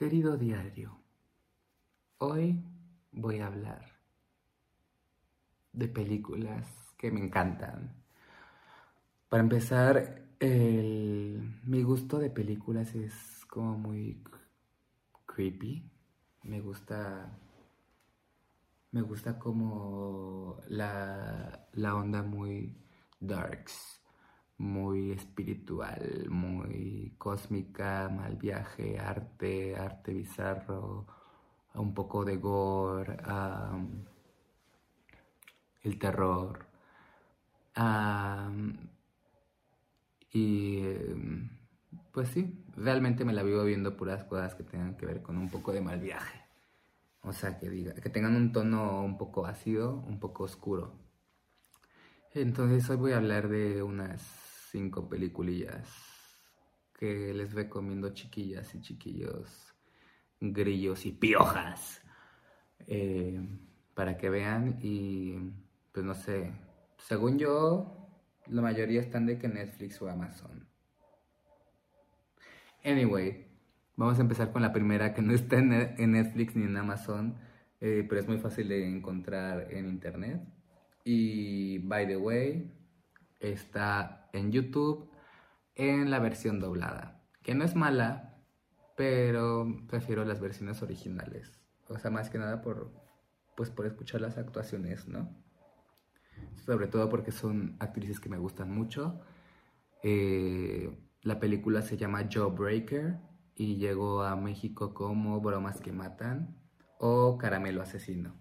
Querido diario, hoy voy a hablar de películas que me encantan. Para empezar, mi gusto de películas es como muy creepy. Me gusta. Me gusta como la, la onda muy darks muy espiritual, muy cósmica, mal viaje, arte, arte bizarro, un poco de gore, el terror. y pues sí, realmente me la vivo viendo puras cosas que tengan que ver con un poco de mal viaje. O sea, que diga, que tengan un tono un poco ácido, un poco oscuro. Entonces hoy voy a hablar de unas cinco peliculillas que les recomiendo chiquillas y chiquillos, grillos y piojas, eh, para que vean y pues no sé, según yo, la mayoría están de que Netflix o Amazon. Anyway, vamos a empezar con la primera que no está en Netflix ni en Amazon, eh, pero es muy fácil de encontrar en internet. Y by the way, está en YouTube en la versión doblada, que no es mala, pero prefiero las versiones originales. O sea, más que nada por, pues por escuchar las actuaciones, ¿no? Sobre todo porque son actrices que me gustan mucho. Eh, la película se llama Jawbreaker y llegó a México como Bromas que Matan o Caramelo Asesino.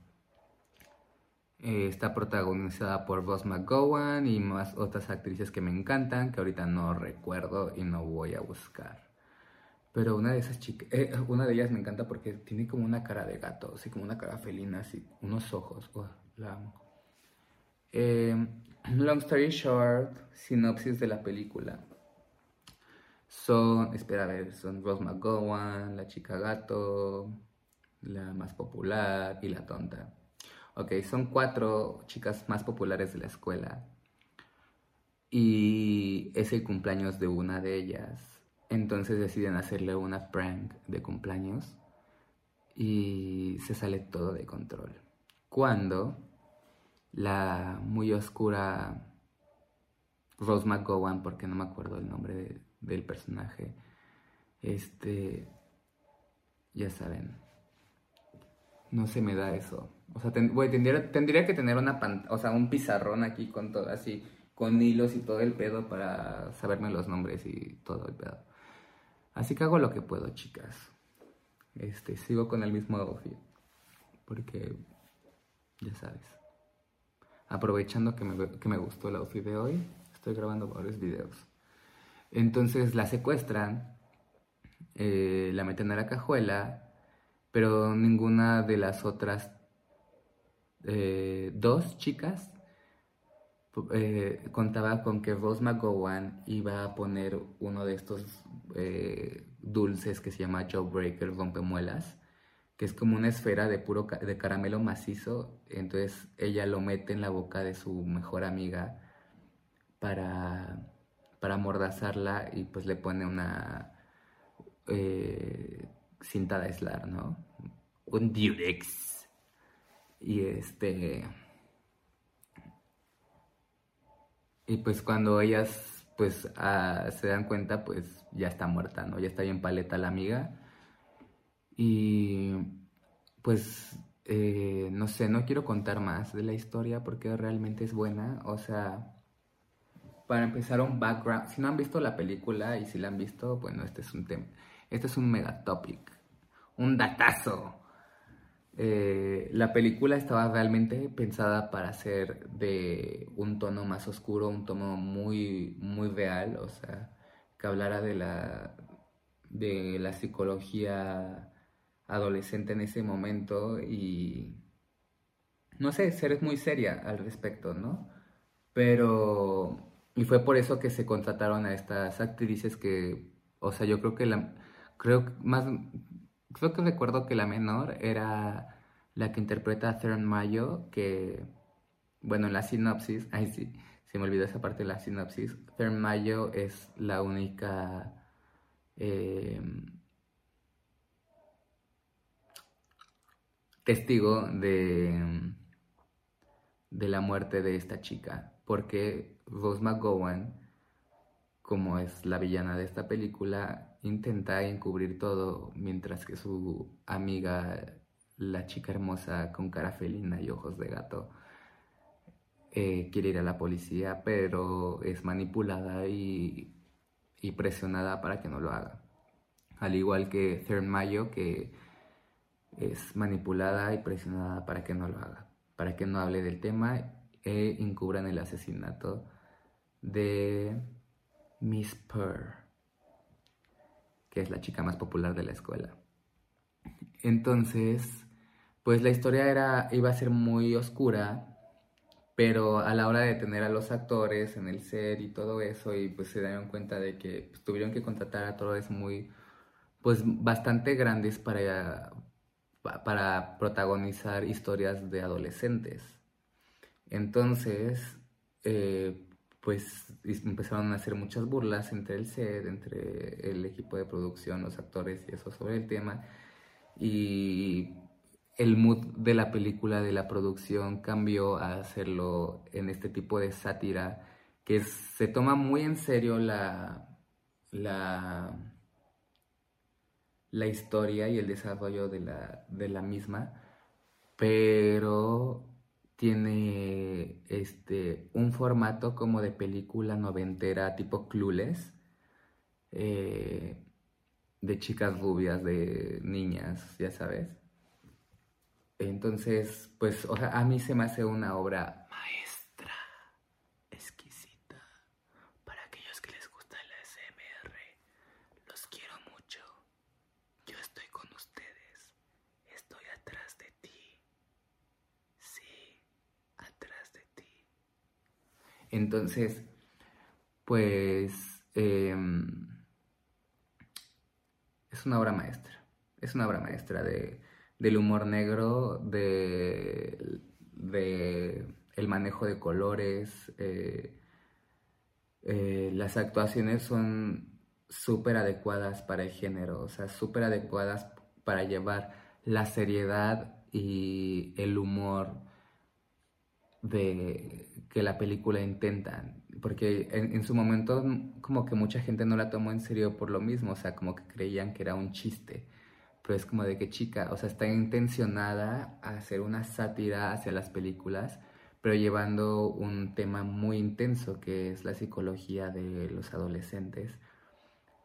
Eh, está protagonizada por Ross McGowan y más otras actrices que me encantan, que ahorita no recuerdo y no voy a buscar. Pero una de esas chicas, eh, una de ellas me encanta porque tiene como una cara de gato, así como una cara felina, así, unos ojos. Oh, la amo. Eh, long story short, sinopsis de la película. Son, espera son Ross McGowan, la chica gato, la más popular y la tonta. Ok, son cuatro chicas más populares de la escuela. Y es el cumpleaños de una de ellas. Entonces deciden hacerle una prank de cumpleaños. Y se sale todo de control. Cuando la muy oscura Rose McGowan, porque no me acuerdo el nombre del personaje, este, ya saben, no se me da eso. O sea, tendría, que tener una o sea, un pizarrón aquí con todo, así, con hilos y todo el pedo para saberme los nombres y todo el pedo. Así que hago lo que puedo, chicas. Este, sigo con el mismo outfit. Porque, ya sabes. Aprovechando que me, gustó el outfit de hoy, estoy grabando varios videos. Entonces la secuestran, eh, la meten a la cajuela pero ninguna de las otras eh, dos chicas eh, contaba con que Rose McGowan iba a poner uno de estos eh, dulces que se llama Jawbreaker rompemuelas, que es como una esfera de puro de caramelo macizo, entonces ella lo mete en la boca de su mejor amiga para, para amordazarla y pues le pone una cinta de aislar, ¿no? Un Durex. Y este. Y pues cuando ellas pues ah, se dan cuenta, pues ya está muerta, ¿no? Ya está bien paleta la amiga. Y pues eh, no sé, no quiero contar más de la historia porque realmente es buena. O sea, para empezar un background, si no han visto la película y si la han visto, bueno, este es un tema este es un mega topic, un datazo. Eh, la película estaba realmente pensada para ser de un tono más oscuro, un tono muy, muy real, o sea, que hablara de la, de la psicología adolescente en ese momento y, no sé, ser muy seria al respecto, ¿no? Pero, y fue por eso que se contrataron a estas actrices que, o sea, yo creo que la, creo más, creo que recuerdo que la menor era la que interpreta a Thurn Mayo, que, bueno, en la sinopsis, ay sí, se me olvidó esa parte de la sinopsis, Thurn Mayo es la única, em, testigo de, de la muerte de esta chica, porque Rose McGowan, como es la villana de esta película, intenta encubrir todo mientras que su amiga, la chica hermosa con cara felina y ojos de gato, eh, quiere ir a la policía, pero es manipulada y, y, presionada para que no lo haga. Al igual que Thurn Mayo, que es manipulada y presionada para que no lo haga, para que no hable del tema e encubran el asesinato de Miss Purr, que es la chica más popular de la escuela. Entonces, pues la historia era, iba a ser muy oscura, pero a la hora de tener a los actores en el set y todo eso, y pues se dieron cuenta de que pues, tuvieron que contratar a actores muy, pues bastante grandes para, para protagonizar historias de adolescentes. Entonces, eh, pues empezaron a hacer muchas burlas entre el set, entre el equipo de producción, los actores y eso sobre el tema. Y el mood de la película, de la producción, cambió a hacerlo en este tipo de sátira que se toma muy en serio la, la, la historia y el desarrollo de la, de la misma, pero tiene este, un formato como de película noventera tipo Clueless, eh, de chicas rubias, de niñas, ya sabes. Entonces, pues, o sea, a mí se me hace una obra maestra, exquisita. Para aquellos que les gusta el ASMR, los quiero mucho. Yo estoy con ustedes. Estoy atrás de ti. Sí, atrás de ti. Entonces, pues, em, es una obra maestra. Es una obra maestra de del humor negro, de, el manejo de colores. Eh, eh, las actuaciones son súper adecuadas para el género, o sea, súper adecuadas para llevar la seriedad y el humor de que la película intenta, porque en, en, su momento como que mucha gente no la tomó en serio por lo mismo, o sea, como que creían que era un chiste pero es como de que chica, o sea, está intencionada a hacer una sátira hacia las películas, pero llevando un tema muy intenso que es la psicología de los adolescentes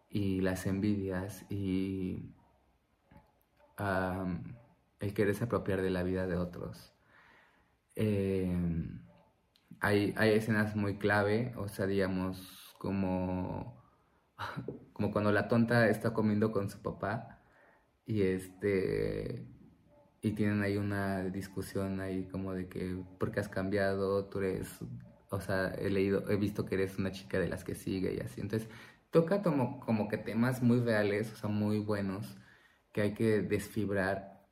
y las envidias y el querer apropiar de la vida de otros. Em, hay, escenas muy clave, o sea, digamos, como, como cuando la tonta está comiendo con su papá y este y tienen ahí una discusión ahí como de que porque has cambiado, tú eres, o sea, he leído, he visto que eres una chica de las que sigue y así. Entonces, toca como, como que temas muy reales, o sea, muy buenos, que hay que desfibrar,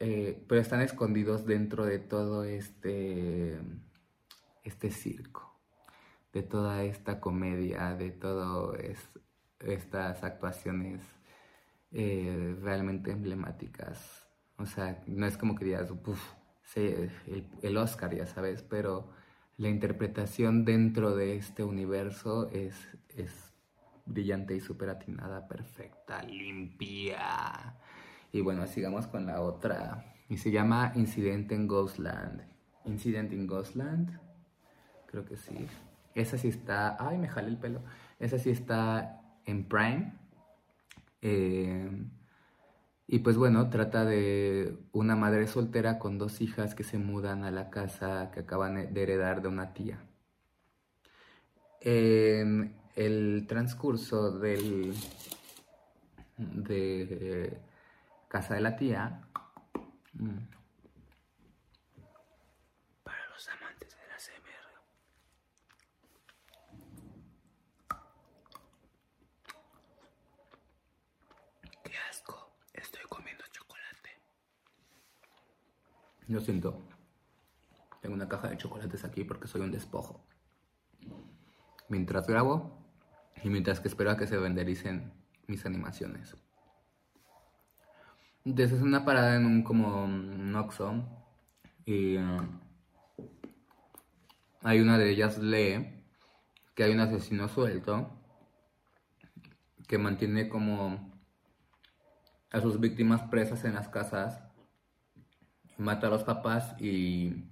eh, pero están escondidos dentro de todo este, este circo, de toda esta comedia, de todas estas actuaciones eh, realmente emblemáticas. O sea, no es como que digas, el, Oscar, ya sabes, pero la interpretación dentro de este universo es, es brillante y súper atinada, perfecta, limpia. Y bueno, sigamos con la otra. Y se llama Incidente en Ghostland. Incident in Ghostland. Creo que sí. Esa sí está. Ay, me jale el pelo. Esa sí está en Prime. Eh, y pues bueno, trata de una madre soltera con dos hijas que se mudan a la casa que acaban de heredar de una tía. En el transcurso del, de casa de la tía, Lo siento. Tengo una caja de chocolates aquí porque soy un despojo. Mientras grabo y mientras que espero a que se vendericen mis animaciones. Entonces es una parada en un como un y uh, hay una de ellas lee que hay un asesino suelto que mantiene como a sus víctimas presas en las casas, mata a los papás y,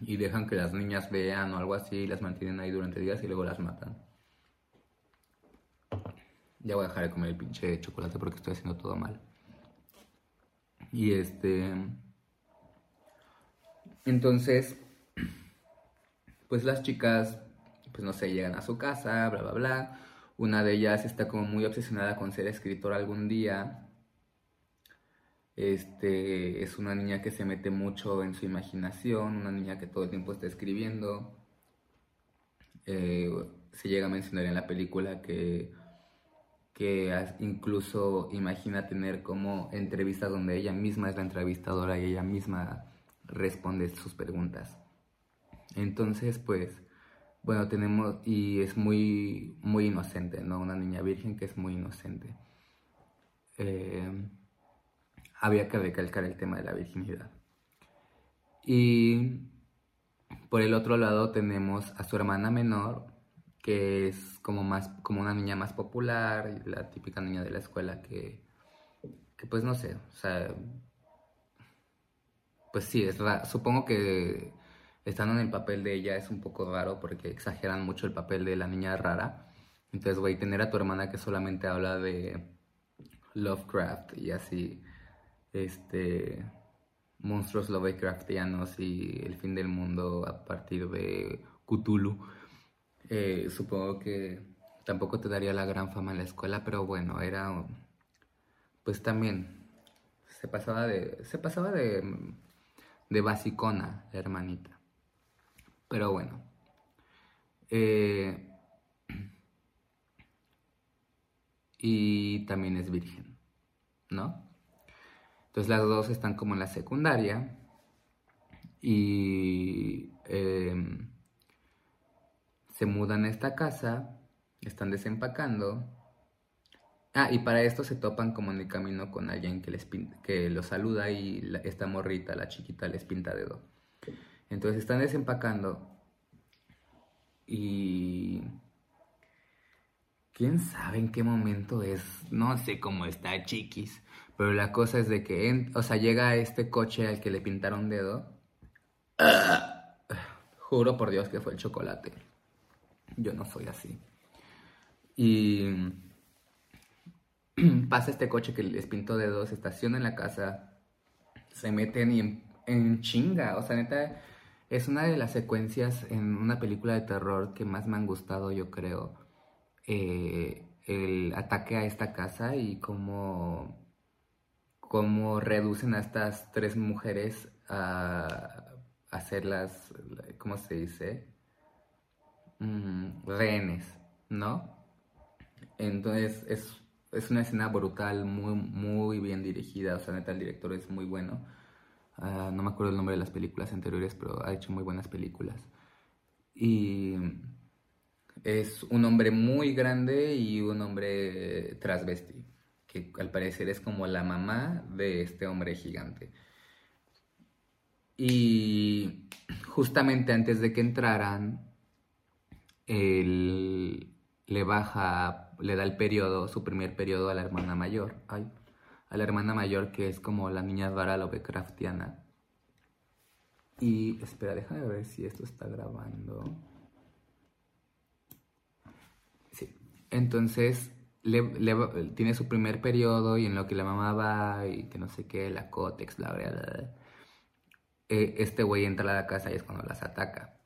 y dejan que las niñas vean o algo así, las mantienen ahí durante días y luego las matan. Ya voy a dejar de comer el pinche chocolate porque estoy haciendo todo mal. Y este... Entonces, pues las chicas, pues no sé, llegan a su casa, bla, bla, bla. Una de ellas está como muy obsesionada con ser escritora algún día. Este, es una niña que se mete mucho en su imaginación, una niña que todo el tiempo está escribiendo. Eh, se llega a mencionar en la película que, que incluso imagina tener como entrevistas donde ella misma es la entrevistadora y ella misma responde sus preguntas. Entonces, pues, bueno, tenemos, y es muy, muy inocente, ¿no? Una niña virgen que es muy inocente. Eh, había que recalcar el tema de la virginidad. Y por el otro lado tenemos a su hermana menor, que es como más como una niña más popular, la típica niña de la escuela que, que pues no sé, o sea, pues sí, es supongo que estando en el papel de ella es un poco raro porque exageran mucho el papel de la niña rara. Entonces, güey, tener a tu hermana que solamente habla de Lovecraft y así, este, monstruos Lovecraftianos y el fin del mundo a partir de Cthulhu, eh, supongo que tampoco te daría la gran fama en la escuela, pero bueno, era, pues también, se pasaba de, se pasaba de, de basicona, la hermanita. Pero bueno. Eh, y también es virgen, ¿no? Entonces las dos están como en la secundaria y em, se mudan a esta casa, están desempacando. Ah, y para esto se topan como en el camino con alguien que, les que los saluda y esta morrita, la chiquita, les pinta dedo. Entonces están desempacando y quién sabe en qué momento es, no sé cómo está Chiquis, pero la cosa es de que, o sea, llega este coche al que le pintaron dedo. Juro por Dios que fue el chocolate. Yo no soy así. Y pasa este coche que les pintó dedos, estaciona en la casa, se meten y en, en chinga, o sea, neta es una de las secuencias en una película de terror que más me han gustado, yo creo. Eh, el ataque a esta casa y cómo, cómo reducen a estas tres mujeres a, hacerlas, ¿cómo se dice? Mm, rehenes, ¿no? Entonces es, es, una escena brutal, muy, muy bien dirigida, o sea, neta, el director es muy bueno. Ah, no me acuerdo el nombre de las películas anteriores, pero ha hecho muy buenas películas. Y es un hombre muy grande y un hombre transvesti, que al parecer es como la mamá de este hombre gigante. Y justamente antes de que entraran, él le baja, le da el periodo, su primer periodo a la hermana mayor. Ay, a la hermana mayor que es como la niña vara Lovecraftiana. Y espera, déjame ver si esto está grabando. Sí. Entonces, tiene su primer periodo y en lo que la mamá va y que no sé qué, la cótex, bla, bla, bla. Eh, este güey entra a la casa y es cuando las ataca.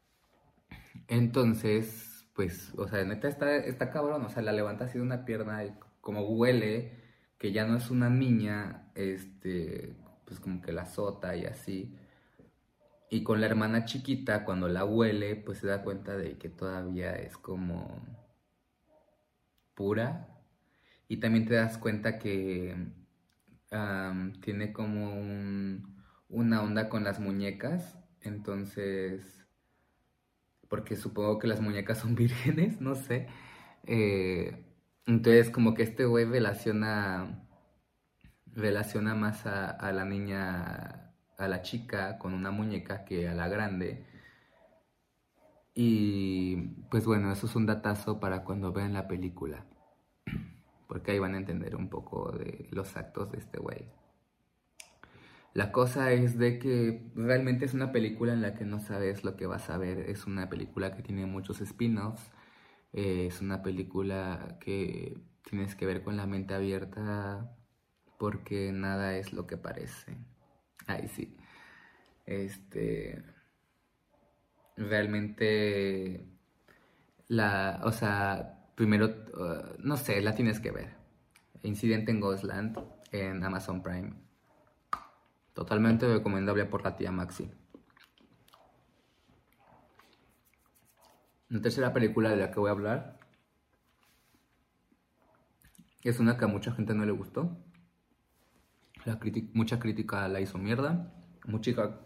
Entonces, pues, o sea, neta está, está cabrón, o sea, la levanta así de una pierna y como huele que ya no es una niña, este, pues como que la azota y así. Y con la hermana chiquita, cuando la huele, pues se da cuenta de que todavía es como pura. Y también te das cuenta que tiene como una onda con las muñecas. Entonces, porque supongo que las muñecas son vírgenes, no sé. Eh, entonces, como que este güey relaciona relaciona más a, la niña, a la chica con una muñeca que a la grande. Y pues bueno, eso es un datazo para cuando vean la película. Porque ahí van a entender un poco de los actos de este güey. La cosa es de que realmente es una película en la que no sabes lo que vas a ver. Es una película que tiene muchos spin-offs. Eh, es una película que tienes que ver con la mente abierta porque nada es lo que parece. Ay, sí. Este. Realmente. La. O sea, primero. Uh, no sé, la tienes que ver. Incidente en Ghostland en Amazon Prime. Totalmente recomendable por la tía Maxi. La tercera película de la que voy a hablar es una que a mucha gente no le gustó mucha crítica la hizo mierda, mucha,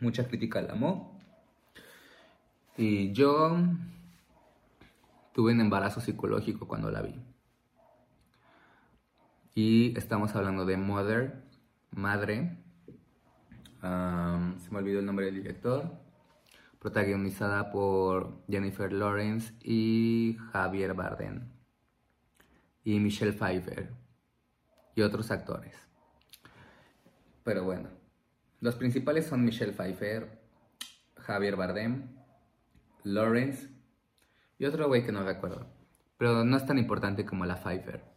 mucha crítica la amó. Y yo tuve un embarazo psicológico cuando la vi. Y estamos hablando de Mother, Madre. se me olvidó el nombre del director. Protagonizada por Jennifer Lawrence y Javier Bardem. Y Michelle Pfeiffer. Y otros actores. Pero bueno, los principales son Michelle Pfeiffer, Javier Bardem, Lawrence y otro güey que no recuerdo. Pero no es tan importante como la Pfeiffer.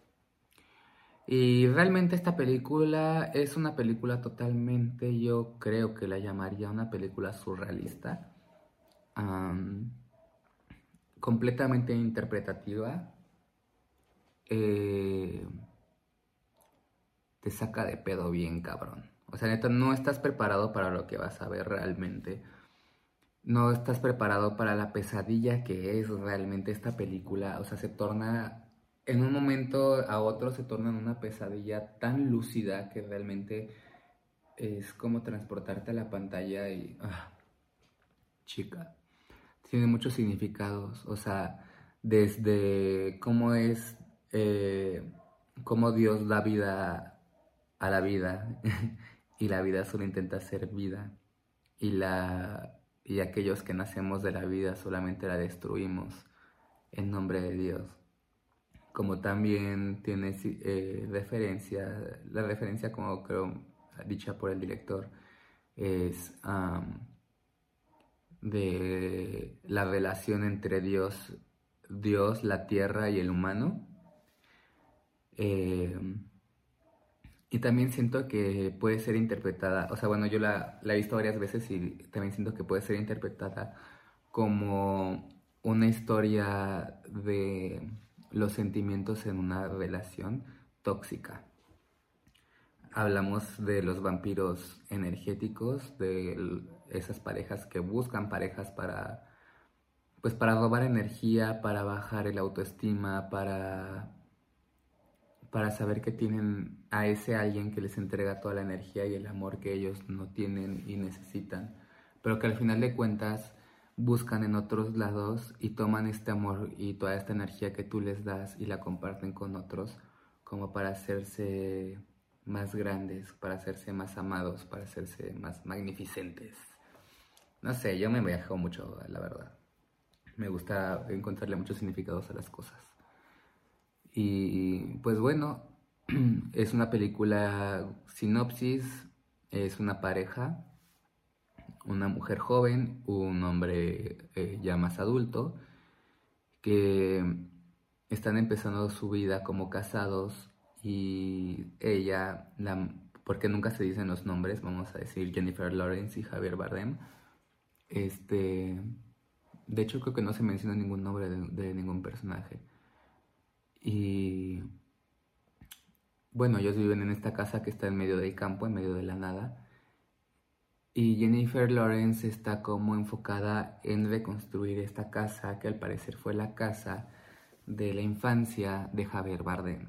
Y realmente esta película es una película totalmente, yo creo que la llamaría una película surrealista. completamente interpretativa. Eh, te saca de pedo bien cabrón. O sea, neta, no estás preparado para lo que vas a ver realmente. No estás preparado para la pesadilla que es realmente esta película. O sea, se torna, en un momento a otro se torna en una pesadilla tan lúcida que realmente es como transportarte a la pantalla y... Ah, chica, tiene muchos significados. O sea, desde cómo es, eh, cómo Dios da vida a la vida y la vida solo intenta ser vida y, la, y aquellos que nacemos de la vida solamente la destruimos en nombre de Dios. Como también tiene eh, referencia, la referencia como creo dicha por el director es de la relación entre Dios, Dios, la tierra y el humano. Eh, y también siento que puede ser interpretada, o sea, bueno, yo la, he visto varias veces y también siento que puede ser interpretada como una historia de los sentimientos en una relación tóxica. Hablamos de los vampiros energéticos, de esas parejas que buscan parejas para pues para robar energía, para bajar el autoestima, para para saber que tienen a ese alguien que les entrega toda la energía y el amor que ellos no tienen y necesitan, pero que al final de cuentas buscan en otros lados y toman este amor y toda esta energía que tú les das y la comparten con otros como para hacerse más grandes, para hacerse más amados, para hacerse más magnificentes. No sé, yo me viajo mucho, la verdad. Me gusta encontrarle muchos significados a las cosas. Y pues bueno, es una película sinopsis, es una pareja, una mujer joven, un hombre eh, ya más adulto, que están empezando su vida como casados y ella, la, porque nunca se dicen los nombres, vamos a decir Jennifer Lawrence y Javier Bardem, este, de hecho creo que no se menciona ningún nombre de ningún personaje. Y bueno, ellos viven en esta casa que está en medio del campo, en medio de la nada. Y Jennifer Lawrence está como enfocada en reconstruir esta casa, que al parecer fue la casa de la infancia de Javier Bardem,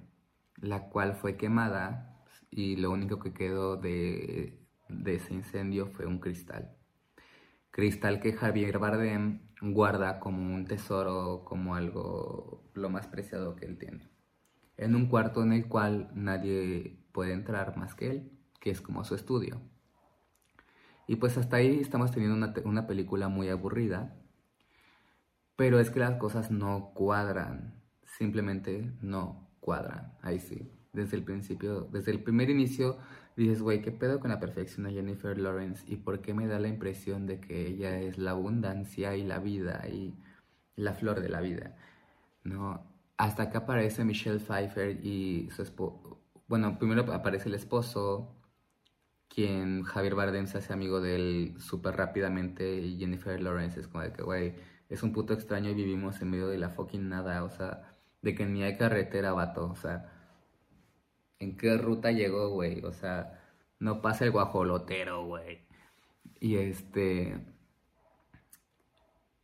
la cual fue quemada y lo único que quedó de, de ese incendio fue un cristal. Cristal que Javier Bardem guarda como un tesoro, como algo lo más preciado que él tiene. en un cuarto en el cual nadie puede entrar más que él, que es como su estudio. Y pues hasta ahí estamos teniendo una, una película muy aburrida, pero es que las cosas no cuadran, simplemente no cuadran, ahí sí. Desde el principio, desde el primer inicio, dices, güey, ¿qué pedo con la perfección de Jennifer Lawrence? ¿Y por qué me da la impresión de que ella es la abundancia y la vida y la flor de la vida? ¿No? Hasta que aparece Michelle Pfeiffer y su esposo. Bueno, primero aparece el esposo, quien Javier Bardem se hace amigo de él súper rápidamente y Jennifer Lawrence es como de que, güey, es un puto extraño y vivimos en medio de la fucking nada, o sea, de que ni hay carretera, vato, o sea, ¿en qué ruta llegó, güey? O sea, no pasa el guajolotero, güey. Y este...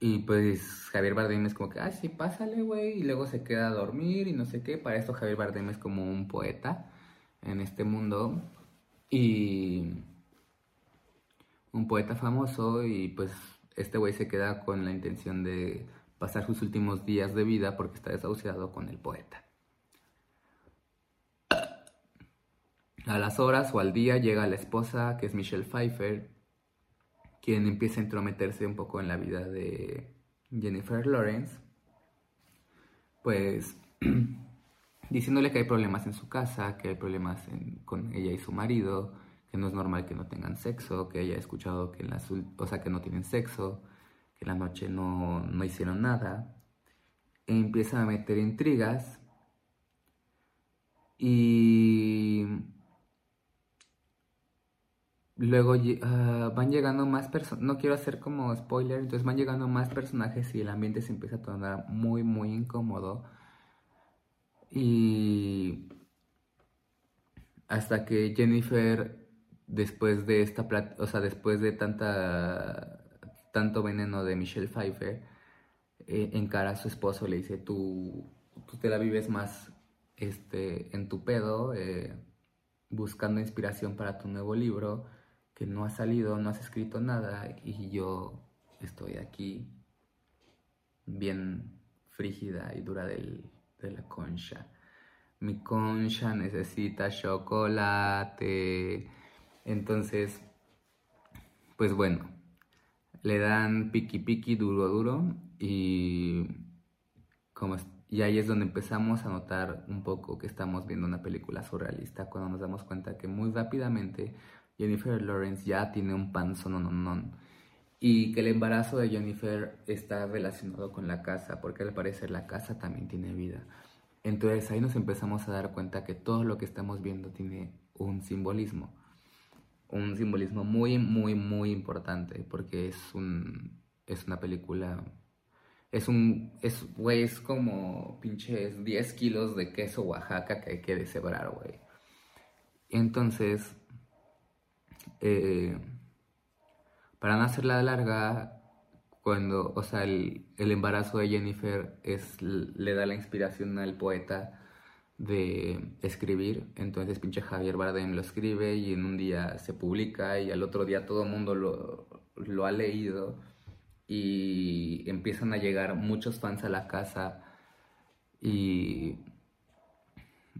Y pues Javier Bardem es como que, ah, sí, pásale, güey. Y luego se queda a dormir y no sé qué. Para esto Javier Bardem es como un poeta en este mundo. Y un poeta famoso y pues este güey se queda con la intención de pasar sus últimos días de vida porque está desahuciado con el poeta. A las horas o al día llega la esposa, que es Michelle Pfeiffer, quien empieza a entrometerse un poco en la vida de Jennifer Lawrence, pues diciéndole que hay problemas en su casa, que hay problemas con ella y su marido, que no es normal que no tengan sexo, que ella ha escuchado que en la, o sea, que no tienen sexo, que en la noche no, no hicieron nada, e empieza a meter intrigas y Luego ah, van llegando más personas, no quiero hacer como spoiler, entonces van llegando más personajes y el ambiente se empieza a tornar muy, muy incómodo. Y hasta que Jennifer, después de esta o sea, después de tanta, tanto veneno de Michelle Pfeiffer, eh, encara a su esposo, le dice, tú, tú te la vives más este, en tu pedo, eh, buscando inspiración para tu nuevo libro que no has salido, no has escrito nada y yo estoy aquí bien frígida y dura de la concha. Mi concha necesita chocolate. Entonces, pues bueno, le dan piqui piqui duro duro y como y ahí es donde empezamos a notar un poco que estamos viendo una película surrealista cuando nos damos cuenta que muy rápidamente Jennifer Lawrence ya tiene un no Y que el embarazo de Jennifer está relacionado con la casa, porque al parecer la casa también tiene vida. Entonces ahí nos empezamos a dar cuenta que todo lo que estamos viendo tiene un simbolismo. Un simbolismo muy, muy, muy importante, porque es, un, es una película es un, es, güey, es como pinches 10 kilos de queso Oaxaca que hay que deshebrar, güey. Entonces, eh, para no hacerla larga, cuando, o sea, el, embarazo de Jennifer es, le da la inspiración al poeta de escribir, entonces pinche Javier Bardem lo escribe y en un día se publica y al otro día todo el mundo lo, lo ha leído y empiezan a llegar muchos fans a la casa y,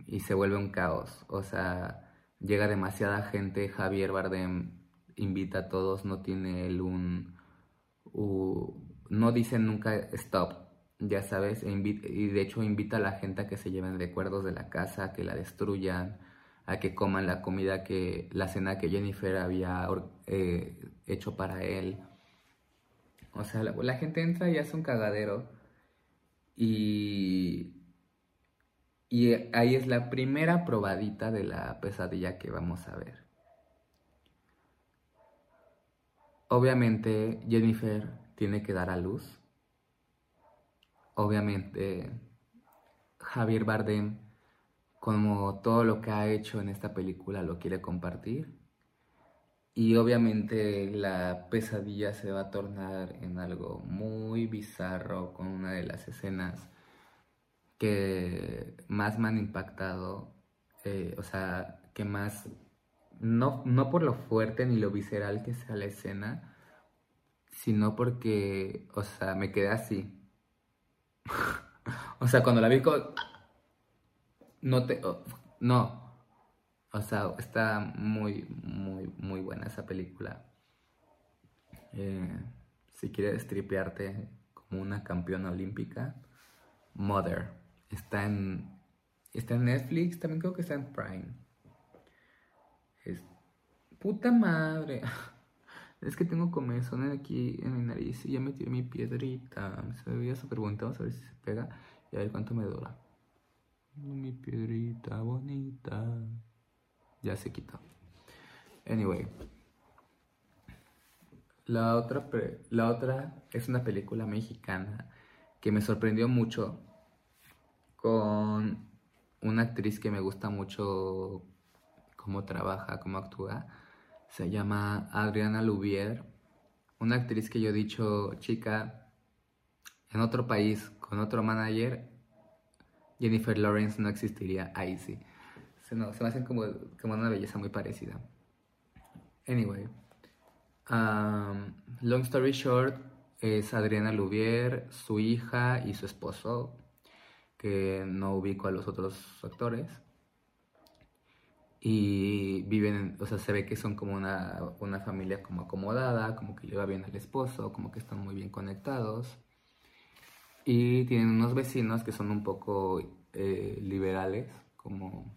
y se vuelve un caos, o sea, llega demasiada gente, Javier Bardem invita a todos, no tiene él un... no dicen nunca stop, ya sabes, e y de hecho invita a la gente a que se lleven recuerdos de la casa, a que la destruyan, a que coman la comida que, la cena que Jennifer había eh, hecho para él. O sea, la, la gente entra y hace un cagadero. Y y ahí es la primera probadita de la pesadilla que vamos a ver. Obviamente Jennifer tiene que dar a luz. Obviamente Javier Bardem, como todo lo que ha hecho en esta película, lo quiere compartir. Y obviamente la pesadilla se va a tornar en algo muy bizarro con una de las escenas que más me han impactado, eh, o sea, que más, no, no por lo fuerte ni lo visceral que sea la escena, sino porque, o sea, me quedé así. o sea, cuando la vi, no te... no. O sea, está muy, muy, muy buena esa película. Eh, si quieres tripearte como una campeona olímpica, Mother. Está en, está en Netflix, también creo que está en Prime. Es, puta madre. Es que tengo comezón aquí en mi nariz y ya metí mi piedrita. Se veía súper bonito. Vamos a ver si se pega y a ver cuánto me dura. Mi piedrita bonita. Ya se quitó. Anyway. La otra, la otra es una película mexicana que me sorprendió mucho con una actriz que me gusta mucho cómo trabaja, cómo actúa. Se llama Adriana Lubier, una actriz que yo he dicho, chica, en otro país, con otro manager, Jennifer Lawrence no existiría. Ahí sí. Se, me hacen como, como una belleza muy parecida. Anyway. Long story short, es Adriana Lubier, su hija y su esposo, que no ubico a los otros actores. Y viven, o sea, se ve que son como una, una familia como acomodada, como que lleva bien al esposo, como que están muy bien conectados. Y tienen unos vecinos que son un poco eh, liberales, como,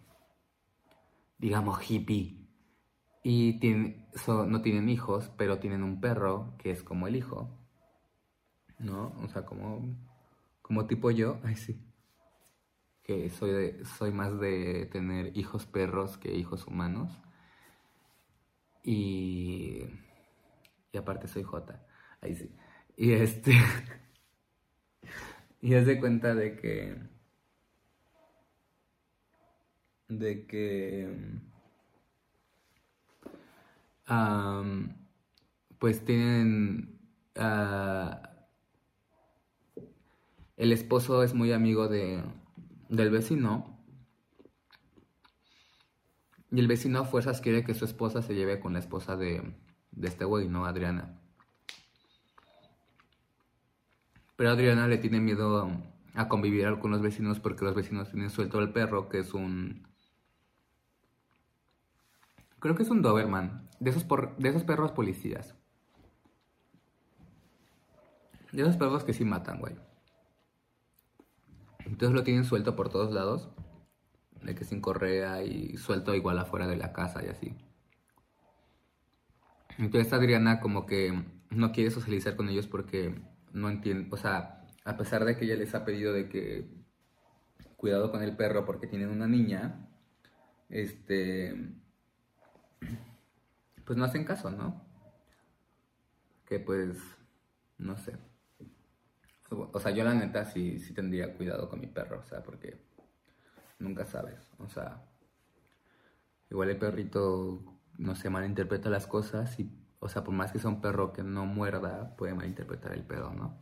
digamos, hippie. Y no tienen hijos, pero tienen un perro que es como el hijo. ¿No? O sea, como, como tipo yo. Ay, sí. Que soy, de, soy más de tener hijos perros que hijos humanos. Y, y aparte soy J. Ahí sí. Y este... y haz de cuenta de que... De que pues tienen... Ah, el esposo es muy amigo de, del vecino. Y el vecino a fuerzas quiere que su esposa se lleve con la esposa de, de este güey, ¿no? Adriana. Pero Adriana le tiene miedo a convivir con los vecinos porque los vecinos tienen suelto al perro, que es un Creo que es un Doberman. De esos, de esos perros policías. De esos perros que sí matan, güey. Entonces lo tienen suelto por todos lados. De que sin correa y suelto igual afuera de la casa y así. Entonces Adriana como que no quiere socializar con ellos porque no entiende, o sea, a pesar de que ella les ha pedido de que cuidado con el perro porque tienen una niña, este, pues no hacen caso, ¿no? Que pues, no sé. O sea, yo la neta sí, sí tendría cuidado con mi perro, o sea, porque nunca sabes, o sea, igual el perrito, no sé, malinterpreta las cosas y, o sea, por más que sea un perro que no muerda, puede malinterpretar el pedo, ¿no?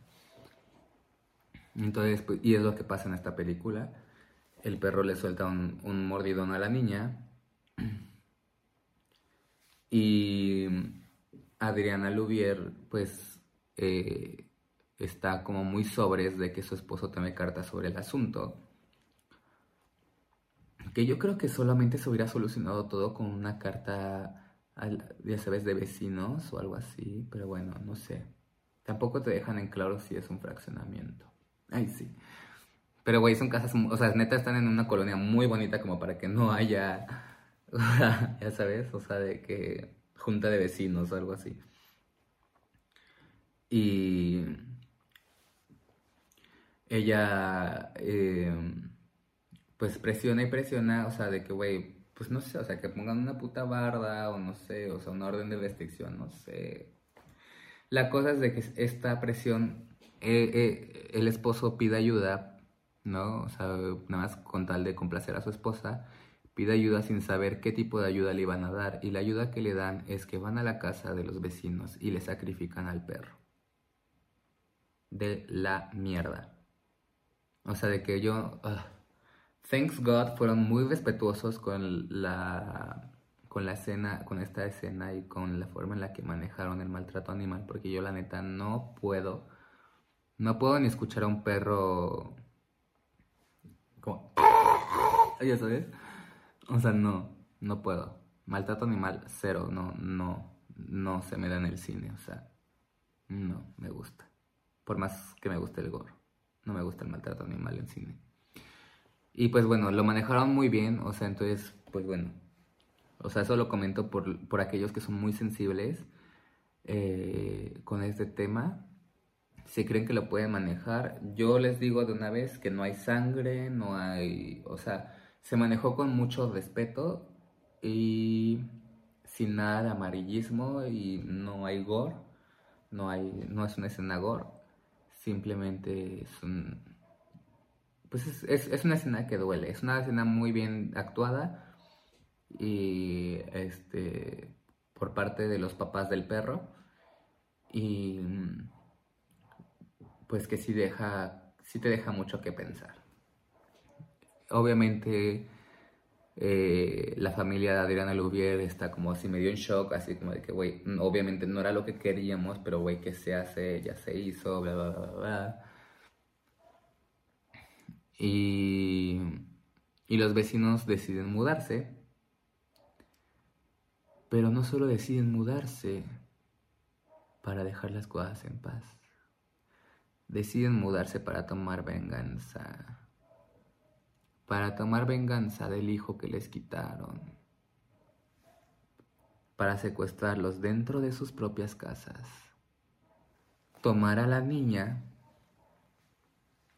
Entonces, pues, y es lo que pasa en esta película. El perro le suelta un, un mordidón a la niña y Adriana Lubier, pues, eh, está como muy sobres de que su esposo tome cartas sobre el asunto. Que yo creo que solamente se hubiera solucionado todo con una carta, ya sabes, de vecinos o algo así, pero bueno, no sé. Tampoco te dejan en claro si es un fraccionamiento. Ay, sí. Pero, güey, son casas, o sea, neta están en una colonia muy bonita como para que no haya ya sabes, o sea, de que junta de vecinos o algo así. Y ella, em, pues presiona y presiona, o sea, de que, güey, pues no sé, o sea, que pongan una puta barda o no sé, o sea, una orden de restricción, no sé. La cosa es de que esta presión, eh, eh, el esposo pide ayuda, ¿no? O sea, nada más con tal de complacer a su esposa Pide ayuda sin saber qué tipo de ayuda le iban a dar y la ayuda que le dan es que van a la casa de los vecinos y le sacrifican al perro. De la mierda. O sea, de que yo... Thanks God fueron muy respetuosos con la con la escena, con esta escena y con la forma en la que manejaron el maltrato animal, porque yo la neta no puedo, no puedo ni escuchar a un perro como ya sabes. O sea, no, no puedo. Maltrato animal, cero. No, no, no se me da en el cine. O sea, no me gusta. Por más que me guste el gore. No me gusta el maltrato animal en cine. Y pues bueno, lo manejaron muy bien. O sea, entonces, pues bueno. O sea, eso lo comento por, por aquellos que son muy sensibles eh, con este tema. Si creen que lo pueden manejar, yo les digo de una vez que no hay sangre, no hay. O sea, se manejó con mucho respeto y sin nada de amarillismo y no hay gore, no, hay, no es una escena gore, simplemente es un... Pues es, es, una escena que duele, es una escena muy bien actuada y este por parte de los papás del perro y pues que sí deja sí te deja mucho que pensar. Obviamente eh, la familia de Adriana Lubier está como así medio en shock, así como de que, güey, obviamente no era lo que queríamos, pero, güey, que se hace, ya se hizo, bla, bla, bla, bla. Y, y los vecinos deciden mudarse, pero no solo deciden mudarse para dejar las cosas en paz, deciden mudarse para tomar venganza para tomar venganza del hijo que les quitaron, para secuestrarlos dentro de sus propias casas, tomar a la niña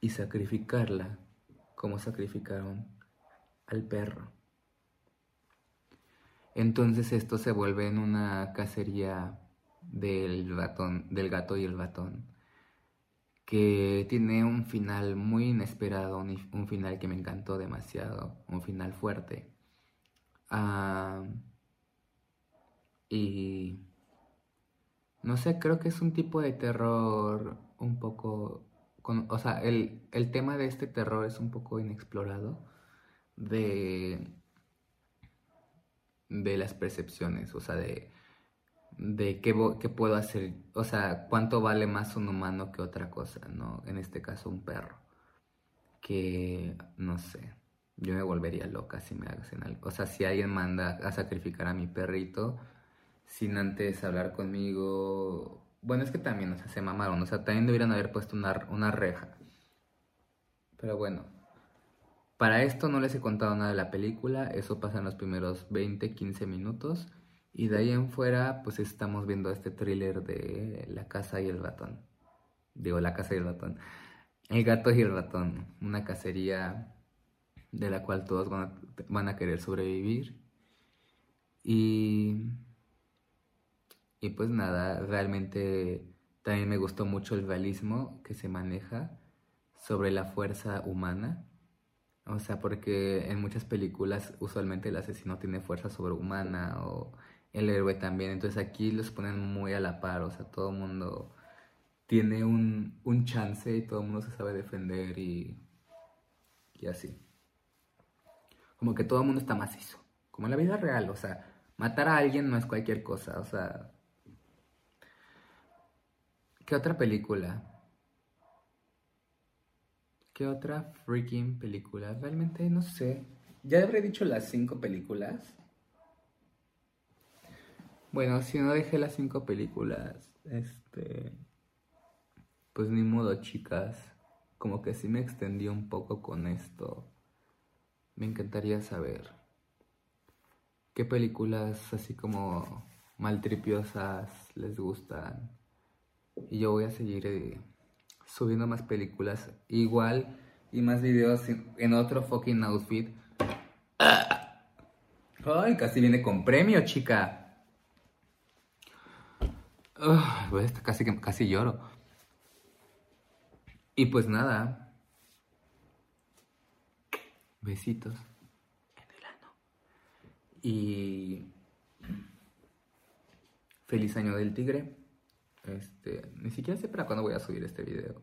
y sacrificarla como sacrificaron al perro. Entonces esto se vuelve en una cacería del gato y el ratón que tiene un final muy inesperado, un, final que me encantó demasiado, un final fuerte. Ah, y no sé, creo que es un tipo de terror un poco, o sea, el, el tema de este terror es un poco inexplorado de, de las percepciones, o sea, de de qué, qué, puedo hacer, o sea, cuánto vale más un humano que otra cosa, ¿no? En este caso un perro, que no sé, yo me volvería loca si me hacen algo, o sea, si alguien manda a sacrificar a mi perrito sin antes hablar conmigo, bueno, es que también, o sea, se mamaron, o sea, también deberían haber puesto una, una reja, pero bueno. Para esto no les he contado nada de la película, eso pasa en los primeros 20, 15 minutos. Y de ahí en fuera, pues estamos viendo este thriller de La casa y el ratón. Digo, La casa y el ratón. El gato y el ratón. Una cacería de la cual todos van a, querer sobrevivir. Y, y pues nada, realmente también me gustó mucho el realismo que se maneja sobre la fuerza humana. O sea, porque en muchas películas usualmente el asesino tiene fuerza sobrehumana o el héroe también. Entonces aquí los ponen muy a la par, o sea, todo el mundo tiene un, un chance y todo el mundo se sabe defender y, y así. Como que todo el mundo está macizo, como en la vida real, o sea, matar a alguien no es cualquier cosa, o sea... ¿Qué otra película? ¿Qué otra freaking película? Realmente no sé. Ya habré dicho las cinco películas. Bueno, si no dejé las cinco películas, este. Pues ni modo, chicas. Como que sí me extendí un poco con esto. Me encantaría saber qué películas así como maltripiosas les gustan. Y yo voy a seguir eh, subiendo más películas igual y más videos en otro fucking outfit. Ay, casi viene con premio, chica pues casi, casi lloro. Y pues nada. Besitos en el ano. Y feliz año del tigre. Este, ni siquiera sé para cuándo voy a subir este video.